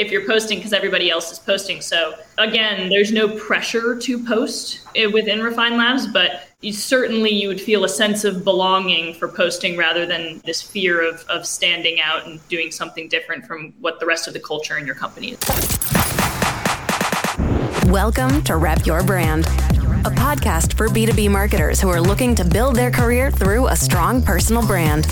if you're posting because everybody else is posting. So again, there's no pressure to post eh, within Refine Labs, but you certainly you would feel a sense of belonging for posting rather than this fear of, of standing out and doing something different from what the rest of the culture in your company is. Welcome to Rep Your Brand, a podcast for B2B marketers who are looking to build their career through a strong personal brand.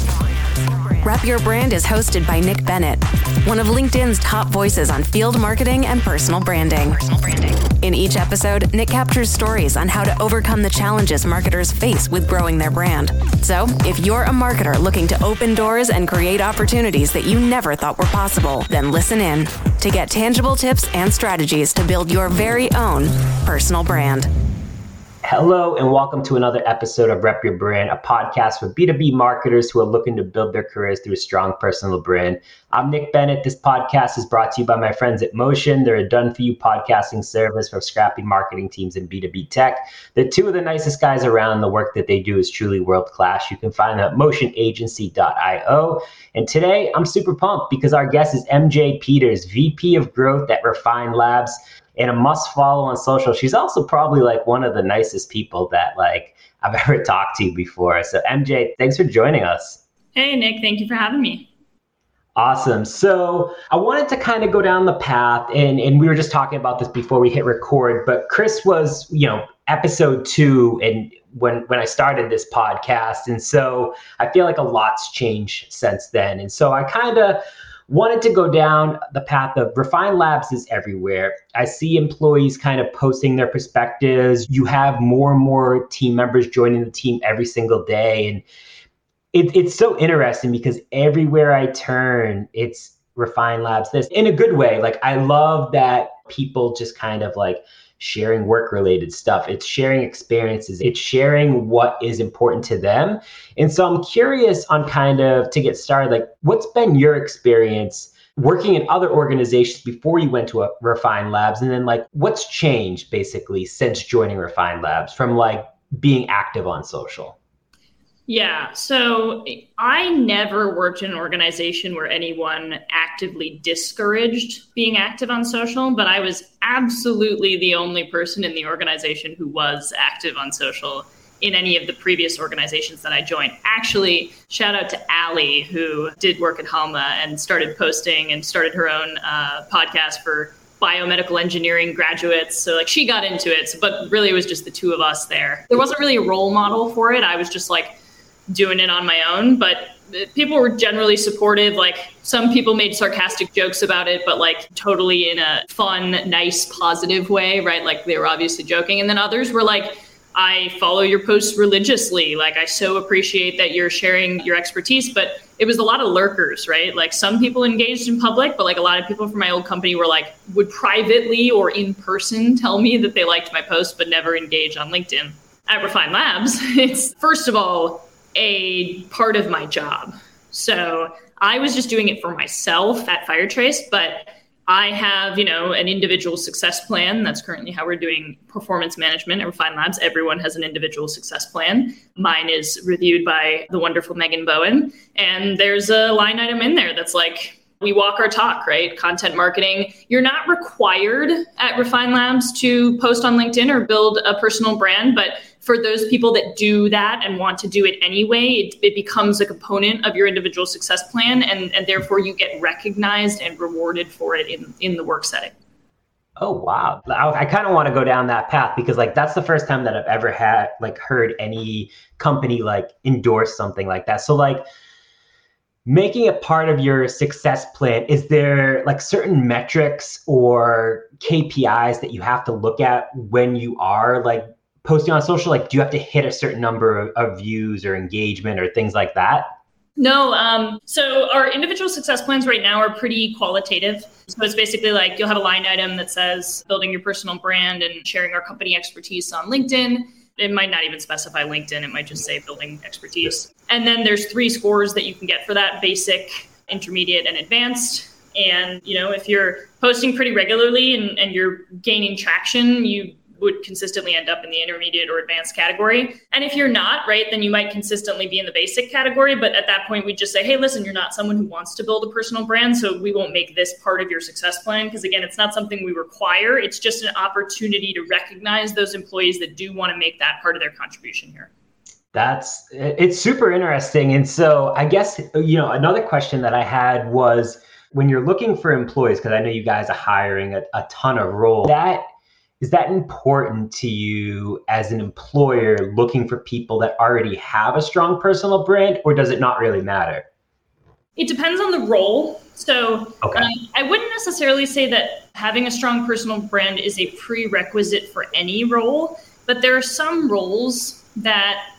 Rep Your Brand is hosted by Nick Bennett, one of LinkedIn's top voices on field marketing and personal branding. In each episode, Nick captures stories on how to overcome the challenges marketers face with growing their brand. So, if you're a marketer looking to open doors and create opportunities that you never thought were possible, then listen in to get tangible tips and strategies to build your very own personal brand. Hello, and welcome to another episode of Rep Your Brand, a podcast for B2B marketers who are looking to build their careers through a strong personal brand. I'm Nick Bennett. This podcast is brought to you by my friends at Motion. They're a done for you podcasting service for scrappy marketing teams in B2B tech. They're two of the nicest guys around. The work that they do is truly world class. You can find them at motionagency.io. And today I'm super pumped because our guest is MJ Peters, VP of Growth at Refine Labs and a must follow on social. She's also probably like one of the nicest people that like I've ever talked to before. So MJ, thanks for joining us. Hey Nick, thank you for having me. Awesome. So I wanted to kind of go down the path and, and we were just talking about this before we hit record, but Chris was, you know, episode two and when when I started this podcast. And so I feel like a lot's changed since then. And so I kind of wanted to go down the path of Refine Labs is everywhere. I see employees kind of posting their perspectives. You have more and more team members joining the team every single day. And it, it's so interesting because everywhere I turn, it's Refine Labs this in a good way. Like, I love that people just kind of like, sharing work related stuff. It's sharing experiences. It's sharing what is important to them. And so I'm curious on kind of to get started, like what's been your experience working in other organizations before you went to a Refine Labs? And then like what's changed basically since joining Refine Labs from like being active on social? Yeah. So I never worked in an organization where anyone actively discouraged being active on social, but I was absolutely the only person in the organization who was active on social in any of the previous organizations that I joined. Actually, shout out to Allie, who did work at Halma and started posting and started her own uh, podcast for biomedical engineering graduates. So like she got into it, but really it was just the two of us there. There wasn't really a role model for it. I was just like doing it on my own, but people were generally supportive. Like some people made sarcastic jokes about it, but like totally in a fun, nice, positive way, right? Like they were obviously joking. And then others were like, I follow your posts religiously. Like I so appreciate that you're sharing your expertise, but it was a lot of lurkers, right? Like some people engaged in public, but like a lot of people from my old company were like would privately or in person tell me that they liked my post but never engage on LinkedIn. At Refine Labs, it's first of all a part of my job. So I was just doing it for myself at Firetrace, but I have, you know, an individual success plan. That's currently how we're doing performance management at Refine Labs. Everyone has an individual success plan. Mine is reviewed by the wonderful Megan Bowen. And there's a line item in there that's like, we walk our talk, right? Content marketing. You're not required at Refine Labs to post on LinkedIn or build a personal brand, but for those people that do that and want to do it anyway, it, it becomes a component of your individual success plan, and, and therefore you get recognized and rewarded for it in, in the work setting. Oh wow! I, I kind of want to go down that path because like that's the first time that I've ever had like heard any company like endorse something like that. So like making it part of your success plan is there like certain metrics or KPIs that you have to look at when you are like posting on social? Like, do you have to hit a certain number of, of views or engagement or things like that? No. Um, so our individual success plans right now are pretty qualitative. So it's basically like you'll have a line item that says building your personal brand and sharing our company expertise on LinkedIn. It might not even specify LinkedIn, it might just say building expertise. And then there's three scores that you can get for that basic, intermediate, and advanced. And you know, if you're posting pretty regularly and, and you're gaining traction, you would consistently end up in the intermediate or advanced category. And if you're not, right, then you might consistently be in the basic category. But at that point, we just say, hey, listen, you're not someone who wants to build a personal brand. So we won't make this part of your success plan. Because again, it's not something we require. It's just an opportunity to recognize those employees that do want to make that part of their contribution here. That's it's super interesting. And so I guess, you know, another question that I had was when you're looking for employees, because I know you guys are hiring a, a ton of roles, that is that important to you as an employer looking for people that already have a strong personal brand, or does it not really matter? It depends on the role. So okay. um, I wouldn't necessarily say that having a strong personal brand is a prerequisite for any role, but there are some roles that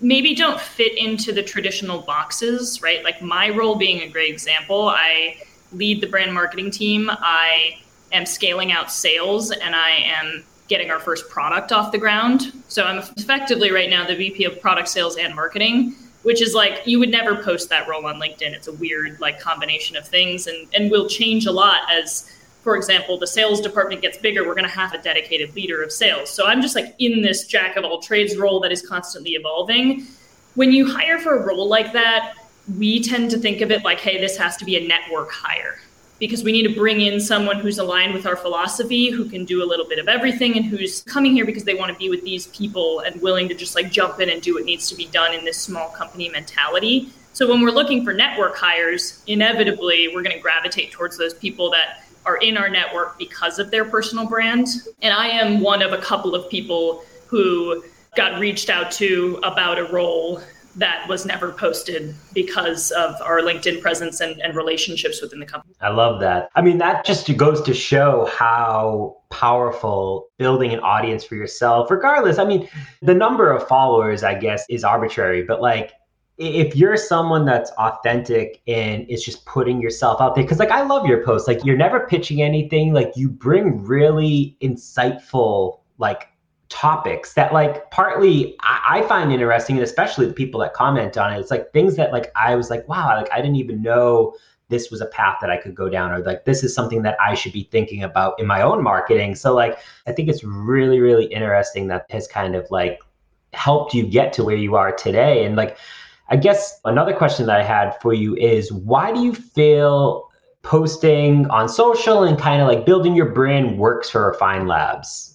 maybe don't fit into the traditional boxes, right? Like my role being a great example, I lead the brand marketing team. I am scaling out sales and I am getting our first product off the ground. So I'm effectively right now the VP of product sales and marketing, which is like you would never post that role on LinkedIn. It's a weird like combination of things and and will change a lot as for example, the sales department gets bigger, we're going to have a dedicated leader of sales. So I'm just like in this jack of all trades role that is constantly evolving. When you hire for a role like that, we tend to think of it like, hey, this has to be a network hire because we need to bring in someone who's aligned with our philosophy, who can do a little bit of everything, and who's coming here because they want to be with these people and willing to just like jump in and do what needs to be done in this small company mentality. So when we're looking for network hires, inevitably we're going to gravitate towards those people that are in our network because of their personal brand. And I am one of a couple of people who got reached out to about a role that was never posted because of our LinkedIn presence and, and, relationships within the company. I love that. I mean, that just goes to show how powerful building an audience for yourself, regardless. I mean, the number of followers, I guess, is arbitrary, but like if you're someone that's authentic and is just putting yourself out there because like i love your posts like you're never pitching anything like you bring really insightful like topics that like partly I, I find interesting and especially the people that comment on it. It's like things that like i was like wow like i didn't even know this was a path that i could go down or like this is something that i should be thinking about in my own marketing. So like i think it's really really interesting that has kind of like helped you get to where you are today. And like I guess another question that I had for you is why do you feel posting on social and kind of like building your brand works for Refine Labs?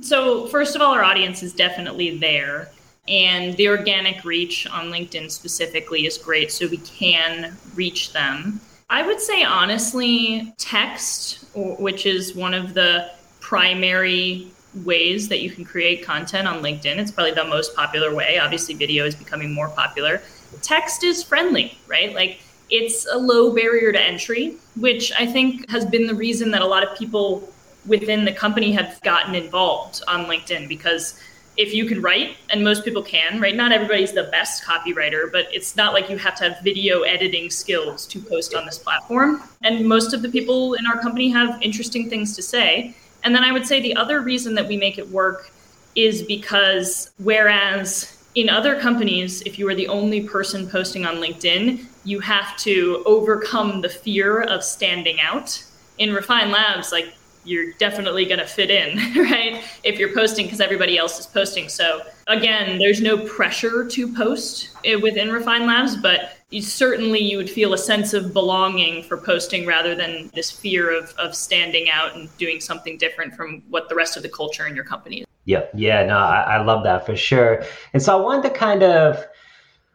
So, first of all, our audience is definitely there. And the organic reach on LinkedIn specifically is great, so we can reach them. I would say, honestly, text, which is one of the primary ways that you can create content on LinkedIn. It's probably the most popular way. Obviously, video is becoming more popular. Text is friendly, right? Like it's a low barrier to entry, which I think has been the reason that a lot of people within the company have gotten involved on LinkedIn because if you can write, and most people can, right? Not everybody's the best copywriter, but it's not like you have to have video editing skills to post on this platform. And most of the people in our company have interesting things to say. And then I would say the other reason that we make it work is because whereas in other companies, if you are the only person posting on LinkedIn, you have to overcome the fear of standing out. In Refine Labs, like you're definitely going to fit in, right? If you're posting because everybody else is posting. So again, there's no pressure to post eh, within Refine Labs, but you, certainly you would feel a sense of belonging for posting rather than this fear of, of standing out and doing something different from what the rest of the culture in your company is. Yeah, yeah, no, I, I love that for sure. And so I wanted to kind of,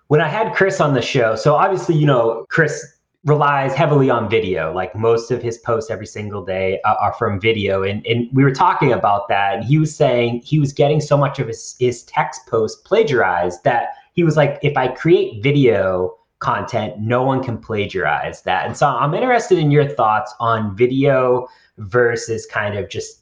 when I had Chris on the show, so obviously, you know, Chris relies heavily on video. Like most of his posts every single day uh, are from video. And, and we were talking about that. And he was saying he was getting so much of his, his text posts plagiarized that he was like, if I create video content, no one can plagiarize that. And so I'm interested in your thoughts on video versus kind of just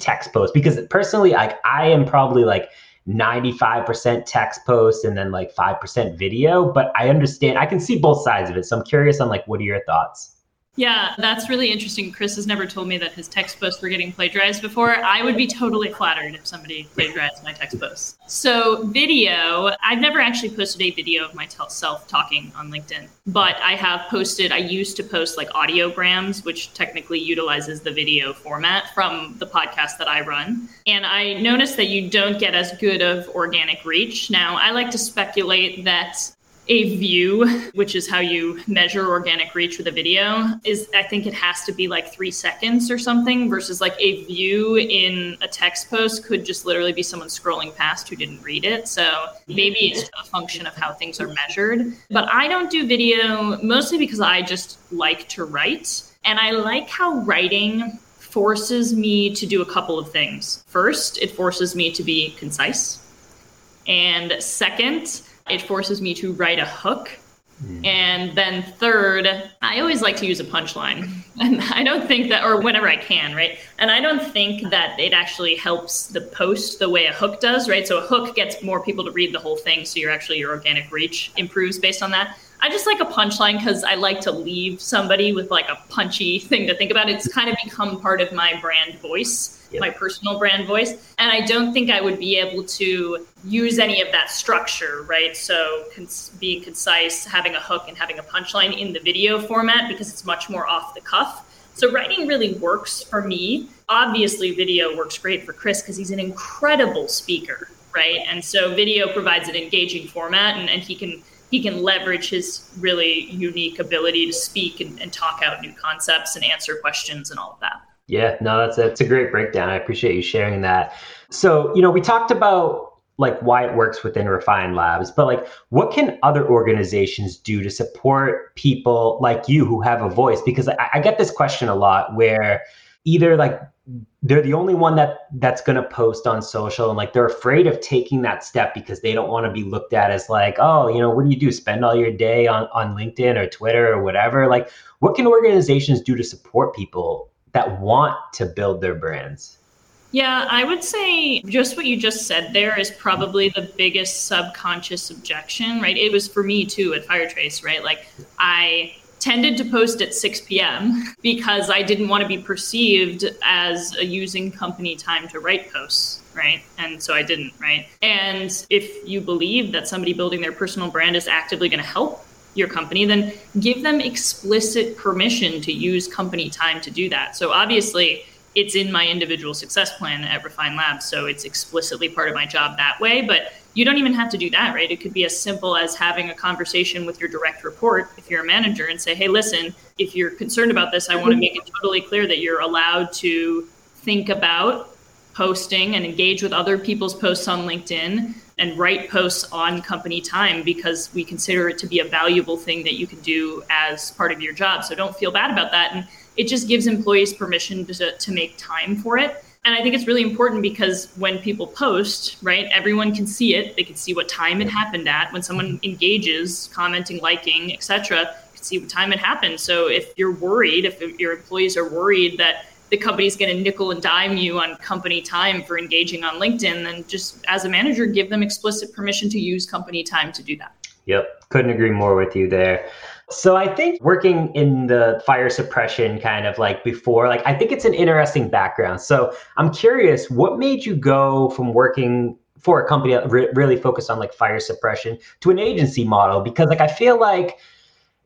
text posts because personally, like I am probably like 95% text posts and then like 5% video but i understand i can see both sides of it so i'm curious on like what are your thoughts Yeah, that's really interesting. Chris has never told me that his text posts were getting plagiarized before. I would be totally flattered if somebody plagiarized my text posts. So, video, I've never actually posted a video of myself talking on LinkedIn, but I have posted, I used to post like audiograms, which technically utilizes the video format from the podcast that I run. And I noticed that you don't get as good of organic reach. Now, I like to speculate that a view, which is how you measure organic reach with a video, is I think it has to be like three seconds or something versus like a view in a text post could just literally be someone scrolling past who didn't read it. So maybe it's a function of how things are measured. But I don't do video mostly because I just like to write. And I like how writing forces me to do a couple of things. First, it forces me to be concise. And second, it forces me to write a hook. Mm. And then third, I always like to use a punchline. And I don't think that, or whenever I can, right? And I don't think that it actually helps the post the way a hook does, right? So a hook gets more people to read the whole thing. So you're actually, your organic reach improves based on that. I just like a punchline because I like to leave somebody with like a punchy thing to think about. It's kind of become part of my brand voice, my personal brand voice. And I don't think I would be able to use any of that structure, right? So cons- being concise, having a hook, and having a punchline in the video format because it's much more off the cuff. So writing really works for me. Obviously, video works great for Chris because he's an incredible speaker, right? And so video provides an engaging format and, and he can he can leverage his really unique ability to speak and, and talk out new concepts and answer questions and all of that. Yeah, no, that's a, that's a great breakdown. I appreciate you sharing that. So, you know, we talked about like why it works within Refine Labs, but like what can other organizations do to support people like you who have a voice? Because I, I get this question a lot where either like they're the only one that that's going to post on social and like they're afraid of taking that step because they don't want to be looked at as like oh you know what do you do spend all your day on on linkedin or twitter or whatever like what can organizations do to support people that want to build their brands yeah, I would say just what you just said there is probably the biggest subconscious objection, right? It was for me too at Firetrace, right? Like I tended to post at 6 p.m. because I didn't want to be perceived as a using company time to write posts, right? And so I didn't, right? And if you believe that somebody building their personal brand is actively going to help your company, then give them explicit permission to use company time to do that. So obviously, it's in my individual success plan at Refine Labs. So it's explicitly part of my job that way. But you don't even have to do that, right? It could be as simple as having a conversation with your direct report if you're a manager and say, hey, listen, if you're concerned about this, I want to mm-hmm. make it totally clear that you're allowed to think about posting and engage with other people's posts on LinkedIn and write posts on company time because we consider it to be a valuable thing that you can do as part of your job. So don't feel bad about that. And it just gives employees permission to, to make time for it. And I think it's really important because when people post, right, everyone can see it. They can see what time it happened at. When someone mm-hmm. engages, commenting, liking, etc., can see what time it happened. So if you're worried, if your employees are worried that the company's going to nickel and dime you on company time for engaging on LinkedIn, then just as a manager, give them explicit permission to use company time to do that. Yep, couldn't agree more with you there. So I think working in the fire suppression kind of like before, like I think it's an interesting background. So I'm curious, what made you go from working for a company that re- really focused on like fire suppression to an agency model? Because like I feel like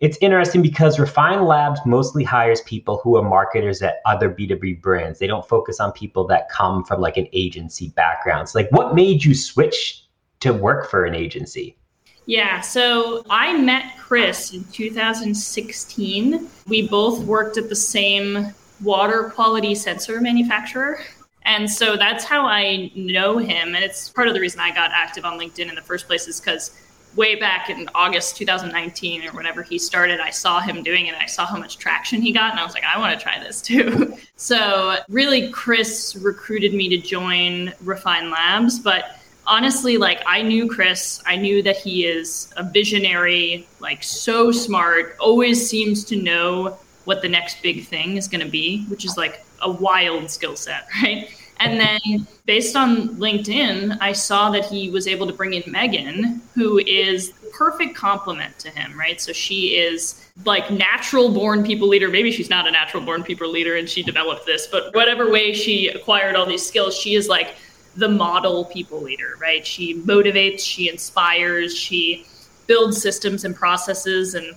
it's interesting because Refine Labs mostly hires people who are marketers at other B2B brands. They don't focus on people that come from like an agency background. So like what made you switch to work for an agency? Yeah, so I met Chris in 2016. We both worked at the same water quality sensor manufacturer. And so that's how I know him. And it's part of the reason I got active on LinkedIn in the first place is because way back in August 2019 or whenever he started, I saw him doing it. I saw how much traction he got, and I was like, I want to try this too. so, really, Chris recruited me to join Refine Labs. But honestly, like I knew Chris, I knew that he is a visionary, like so smart, always seems to know what the next big thing is going to be, which is like a wild skill set, right? And then based on LinkedIn, I saw that he was able to bring in Megan, who is the perfect complement to him, right? So she is like natural born people leader. Maybe she's not a natural born people leader and she developed this, but whatever way she acquired all these skills, she is like the model people leader, right? She motivates, she inspires, she builds systems and processes and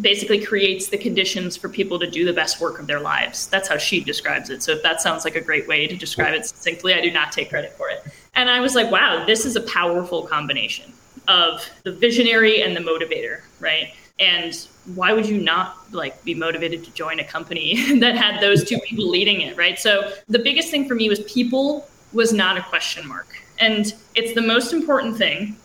basically creates the conditions for people to do the best work of their lives. That's how she describes it. So if that sounds like a great way to describe it succinctly, I do not take credit for it. And I was like, wow, this is a powerful combination of the visionary and the motivator, right? And why would you not like be motivated to join a company that had those two people leading it, right? So the biggest thing for me was people was not a question mark. And it's the most important thing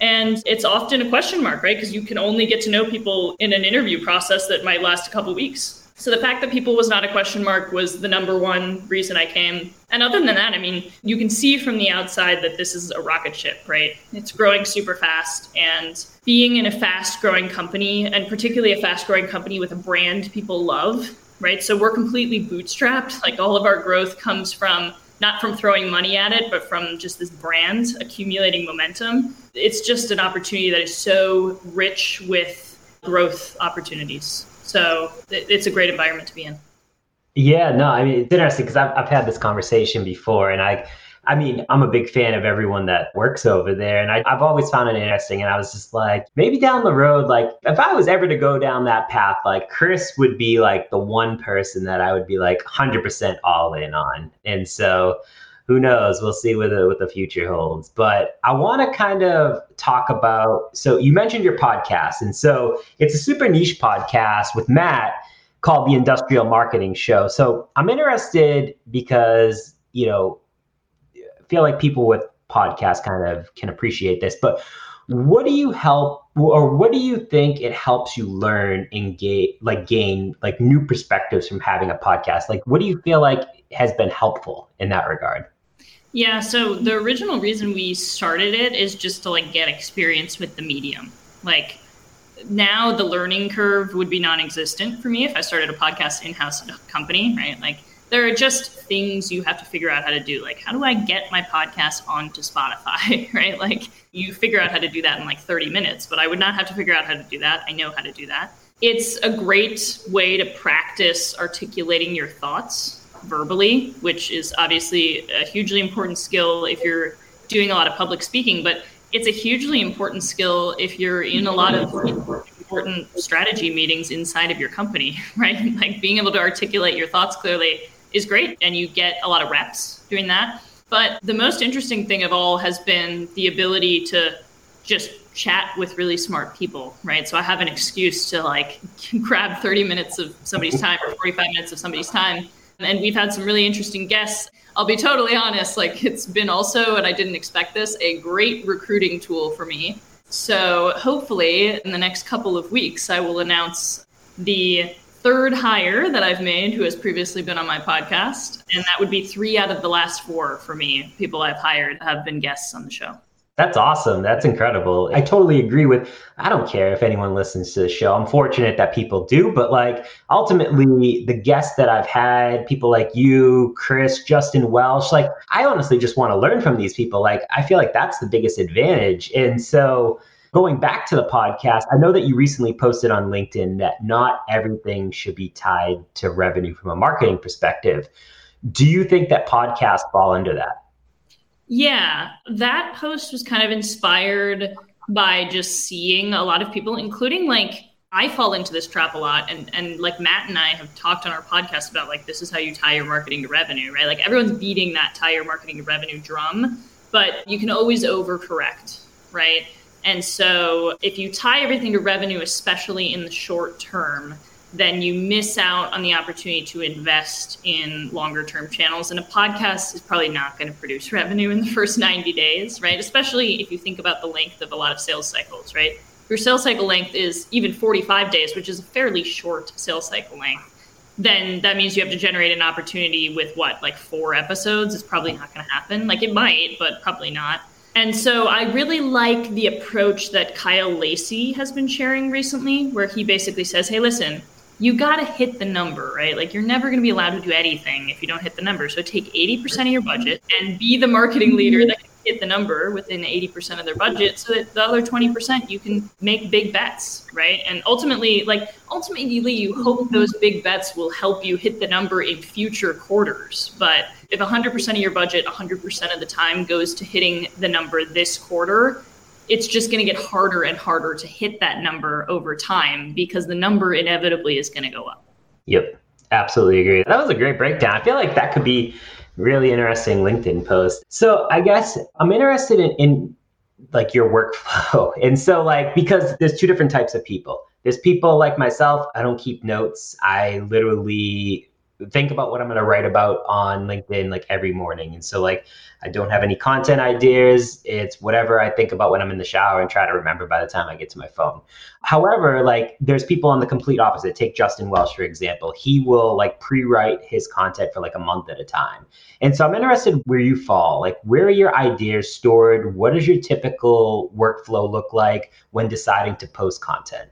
and it's often a question mark, right? Because you can only get to know people in an interview process that might last a couple weeks. So the fact that people was not a question mark was the number one reason I came. And other than that, I mean, you can see from the outside that this is a rocket ship, right? It's growing super fast. And being in a fast growing company, and particularly a fast growing company with a brand people love, right? So we're completely bootstrapped. Like all of our growth comes from not from throwing money at it, but from just this brand accumulating momentum. It's just an opportunity that is so rich with growth opportunities. So it's a great environment to be in. Yeah, no, I mean, it's interesting because I've, I've had this conversation before and I, I mean, I'm a big fan of everyone that works over there. And I, have always found it interesting. And I was just like, maybe down the road, like if I was ever to go down that path, like Chris would be like the one person that I would be like 100% all in on. And so who knows? We'll see what the, what the future holds. But I want to kind of talk about so you mentioned your podcast. And so it's a super niche podcast with Matt called the Industrial Marketing Show. So I'm interested because, you know, feel like people with podcasts kind of can appreciate this. But what do you help or what do you think it helps you learn and gain like gain like new perspectives from having a podcast? Like what do you feel like has been helpful in that regard? Yeah, so the original reason we started it is just to like get experience with the medium. Like now the learning curve would be non-existent for me if I started a podcast in-house company, right? Like there are just things you have to figure out how to do. Like, how do I get my podcast onto Spotify, right? Like, you figure out how to do that in like 30 minutes, but I would not have to figure out how to do that. I know how to do that. It's a great way to practice articulating your thoughts verbally, which is obviously a hugely important skill if you're doing a lot of public speaking, but it's a hugely important skill if you're in a lot of important strategy meetings inside of your company, right? Like being able to articulate your thoughts clearly is great and you get a lot of reps doing that. But the most interesting thing of all has been the ability to just chat with really smart people, right? So I have an excuse to like grab 30 minutes of somebody's time or 45 minutes of somebody's time. And we've had some really interesting guests. I'll be totally honest, like it's been also, and I didn't expect this, a great recruiting tool for me. So hopefully in the next couple of weeks, I will announce the third hire that I've made who has previously been on my podcast. And that would be three out of the last four for me. People I've hired have been guests on the show. That's awesome. That's incredible. I totally agree with I don't care if anyone listens to the show. I'm fortunate that people do, but like ultimately the guests that I've had, people like you, Chris, Justin Welsh, like I honestly just want to learn from these people. Like I feel like that's the biggest advantage. And so going back to the podcast, I know that you recently posted on LinkedIn that not everything should be tied to revenue from a marketing perspective. Do you think that podcasts fall under that? Yeah, that post was kind of inspired by just seeing a lot of people, including like I fall into this trap a lot, and and like Matt and I have talked on our podcast about like this is how you tie your marketing to revenue, right? Like everyone's beating that tie your marketing to revenue drum, but you can always overcorrect, right? And so if you tie everything to revenue, especially in the short term, then you miss out on the opportunity to invest in longer term channels. And a podcast is probably not going to produce revenue in the first 90 days, right? Especially if you think about the length of a lot of sales cycles, right? Your sales cycle length is even 45 days, which is a fairly short sales cycle length. Then that means you have to generate an opportunity with what, like four episodes? It's probably not going to happen. Like it might, but probably not. And so I really like the approach that Kyle Lacey has been sharing recently, where he basically says, hey, listen, you got to hit the number, right? Like you're never going to be allowed to do anything if you don't hit the number. So take 80% of your budget and be the marketing leader that can hit the number within 80% of their budget so that the other 20% you can make big bets, right? And ultimately, like ultimately you hope those big bets will help you hit the number in future quarters. But if 100% of your budget 100% of the time goes to hitting the number this quarter, it's just going to get harder and harder to hit that number over time because the number inevitably is going to go up. Yep, absolutely agree. That was a great breakdown. I feel like that could be really interesting LinkedIn post. So I guess I'm interested in, in like your workflow. And so like because there's two different types of people. There's people like myself, I don't keep notes. I literally think about what I'm going to write about on LinkedIn like every morning. And so like I don't have any content ideas. It's whatever I think about when I'm in the shower and try to remember by the time I get to my phone. However, like there's people on the complete opposite. Take Justin Welsh for example. He will like pre-write his content for like a month at a time. And so I'm interested where you fall. Like where are your ideas stored? What does your typical workflow look like when deciding to post content?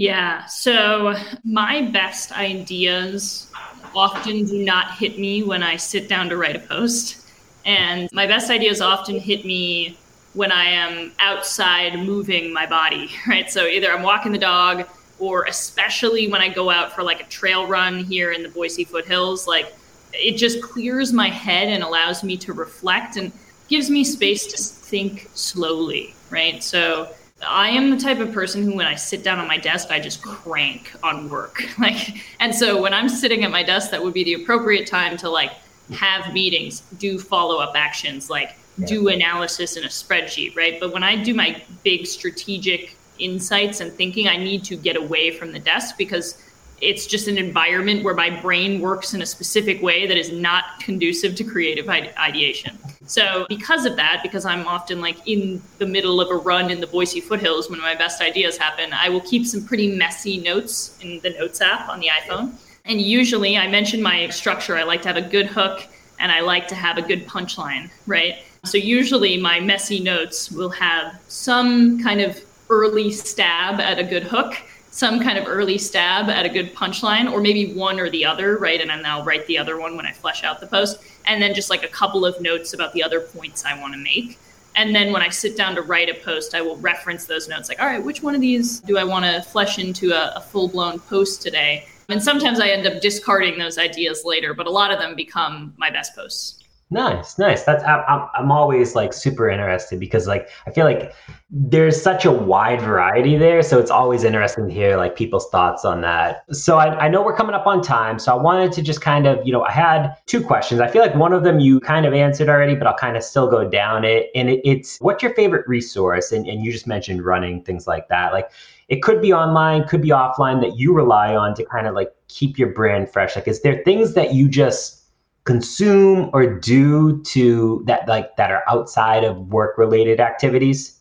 Yeah. So my best ideas often do not hit me when I sit down to write a post. And my best ideas often hit me when I am outside moving my body, right? So either I'm walking the dog or especially when I go out for like a trail run here in the Boise foothills, like it just clears my head and allows me to reflect and gives me space to think slowly, right? So I am the type of person who, when I sit down on my desk, I just crank on work. Like, and so when I'm sitting at my desk, that would be the appropriate time to like have meetings, do follow up actions, like do analysis in a spreadsheet, right? But when I do my big strategic insights and thinking, I need to get away from the desk because it's just an environment where my brain works in a specific way that is not conducive to creative ideation. So, because of that, because I'm often like in the middle of a run in the Boise foothills when my best ideas happen, I will keep some pretty messy notes in the Notes app on the iPhone. And usually, I mentioned my structure. I like to have a good hook and I like to have a good punchline, right? So, usually, my messy notes will have some kind of early stab at a good hook some kind of early stab at a good punchline, or maybe one or the other, right? And then I'll write the other one when I flesh out the post. And then just like a couple of notes about the other points I want to make. And then when I sit down to write a post, I will reference those notes like, all right, which one of these do I want to flesh into a, a full blown post today? And sometimes I end up discarding those ideas later, but a lot of them become my best posts. Nice, nice. That's I'm I'm always like super interested because like I feel like there's such a wide variety there, so it's always interesting to hear like people's thoughts on that. So I, I know we're coming up on time, so I wanted to just kind of you know I had two questions. I feel like one of them you kind of answered already, but I'll kind of still go down it. And it, it's what's your favorite resource? And and you just mentioned running things like that, like. It could be online, could be offline that you rely on to kind of like keep your brand fresh. Like, is there things that you just consume or do to that like that are outside of work related activities?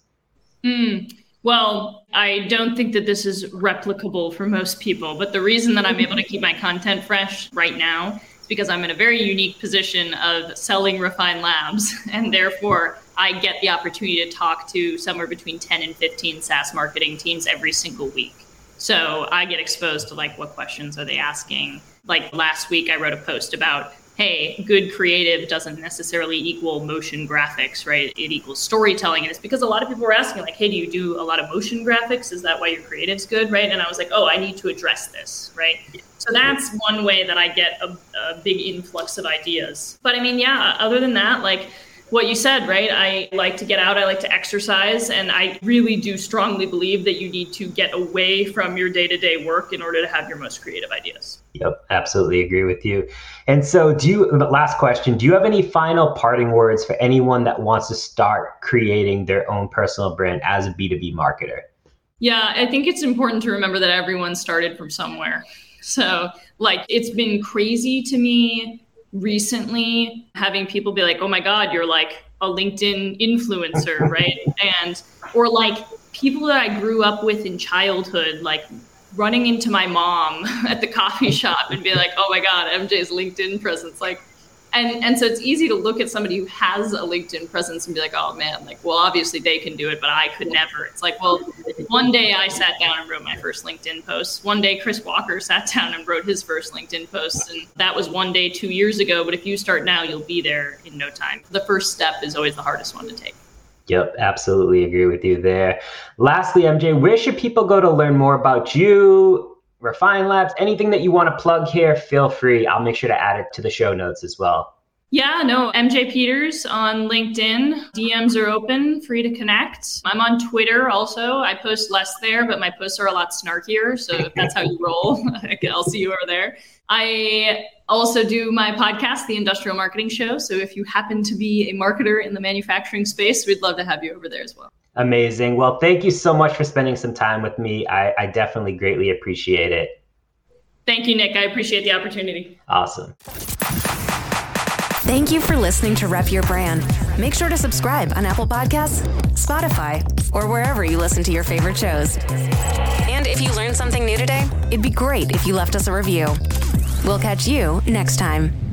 Mm, well, I don't think that this is replicable for most people, but the reason that I'm able to keep my content fresh right now is because I'm in a very unique position of selling Refine Labs, and therefore I get the opportunity to talk to somewhere between 10 and 15 SaaS marketing teams every single week. So I get exposed to like what questions are they asking. Like last week, I wrote a post about hey, good creative doesn't necessarily equal motion graphics, right? It equals storytelling. And it's because a lot of people were asking, like, hey, do you do a lot of motion graphics? Is that why your creative's good, right? And I was like, oh, I need to address this, right? So that's one way that I get a, a big influx of ideas. But I mean, yeah, other than that, like, what you said, right? I like to get out, I like to exercise, and I really do strongly believe that you need to get away from your day to day work in order to have your most creative ideas. Yep, absolutely agree with you. And so, do you, last question, do you have any final parting words for anyone that wants to start creating their own personal brand as a B2B marketer? Yeah, I think it's important to remember that everyone started from somewhere. So, like, it's been crazy to me recently having people be like, oh my God, you're like a LinkedIn influencer, right? and, or like people that I grew up with in childhood, like running into my mom at the coffee shop and be like, oh my God, MJ's LinkedIn presence. Like, and, and so it's easy to look at somebody who has a LinkedIn presence and be like, oh man, like, well, obviously they can do it, but I could never. It's like, well, One day I sat down and wrote my first LinkedIn post. One day Chris Walker sat down and wrote his first LinkedIn post. And that was one day two years ago. But if you start now, you'll be there in no time. The first step is always the hardest one to take. Yep, absolutely agree with you there. Lastly, MJ, where should people go to learn more about you, Refine Labs, anything that you want to plug here? Feel free. I'll make sure to add it to the show notes as well. Yeah, no, MJ Peters on LinkedIn. DMs are open, free to connect. I'm on Twitter also. I post less there, but my posts are a lot snarkier. So if that's how you roll, I'll see you over there. I also do my podcast, The Industrial Marketing Show. So if you happen to be a marketer in the manufacturing space, we'd love to have you over there as well. Amazing. Well, thank you so much for spending some time with me. I, I definitely greatly appreciate it. Thank you, Nick. I appreciate the opportunity. Awesome. Thank you for listening to Rep Your Brand. Make sure to subscribe on Apple Podcasts, Spotify, or wherever you listen to your favorite shows. And if you learned something new today, it'd be great if you left us a review. We'll catch you next time.